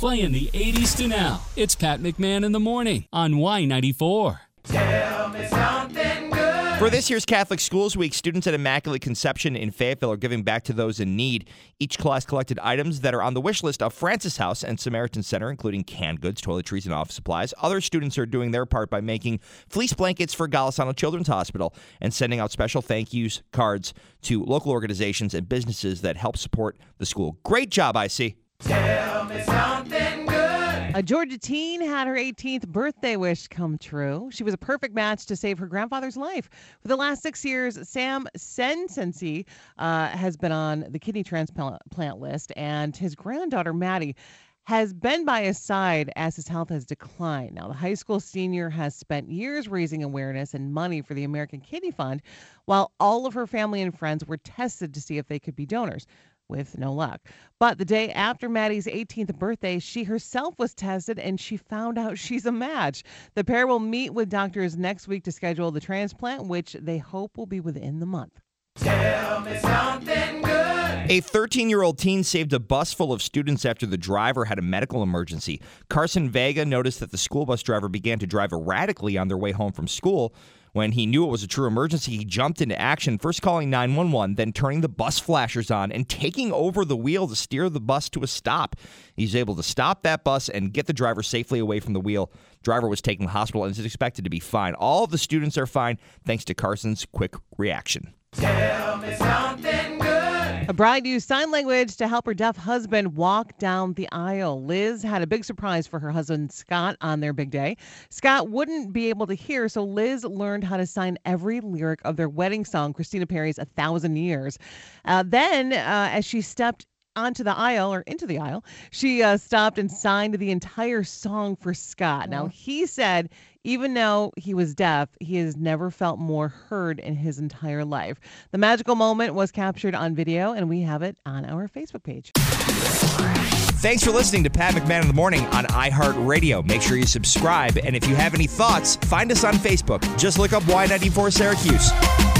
Playing the 80s to now. It's Pat McMahon in the morning on Y94. Tell me something good. For this year's Catholic Schools Week, students at Immaculate Conception in Fayetteville are giving back to those in need. Each class collected items that are on the wish list of Francis House and Samaritan Center, including canned goods, toiletries, and office supplies. Other students are doing their part by making fleece blankets for Golisano Children's Hospital and sending out special thank yous cards to local organizations and businesses that help support the school. Great job, I see. Tell me something good. A Georgia teen had her 18th birthday wish come true. She was a perfect match to save her grandfather's life. For the last six years, Sam Sensensi uh, has been on the kidney transplant list, and his granddaughter, Maddie, has been by his side as his health has declined. Now, the high school senior has spent years raising awareness and money for the American Kidney Fund, while all of her family and friends were tested to see if they could be donors with no luck. But the day after Maddie's 18th birthday, she herself was tested and she found out she's a match. The pair will meet with doctors next week to schedule the transplant, which they hope will be within the month. Tell me something good. A 13 year old teen saved a bus full of students after the driver had a medical emergency. Carson Vega noticed that the school bus driver began to drive erratically on their way home from school. When he knew it was a true emergency, he jumped into action, first calling 911, then turning the bus flashers on and taking over the wheel to steer the bus to a stop. He's able to stop that bus and get the driver safely away from the wheel. Driver was taken to the hospital and is expected to be fine. All the students are fine thanks to Carson's quick reaction. Tell me something. A bride used sign language to help her deaf husband walk down the aisle. Liz had a big surprise for her husband Scott on their big day. Scott wouldn't be able to hear, so Liz learned how to sign every lyric of their wedding song, Christina Perri's A Thousand Years. Uh, then, uh, as she stepped onto the aisle or into the aisle, she uh, stopped and signed the entire song for Scott. Now, he said even though he was deaf, he has never felt more heard in his entire life. The magical moment was captured on video, and we have it on our Facebook page. Thanks for listening to Pat McMahon in the Morning on iHeartRadio. Make sure you subscribe, and if you have any thoughts, find us on Facebook. Just look up Y94 Syracuse.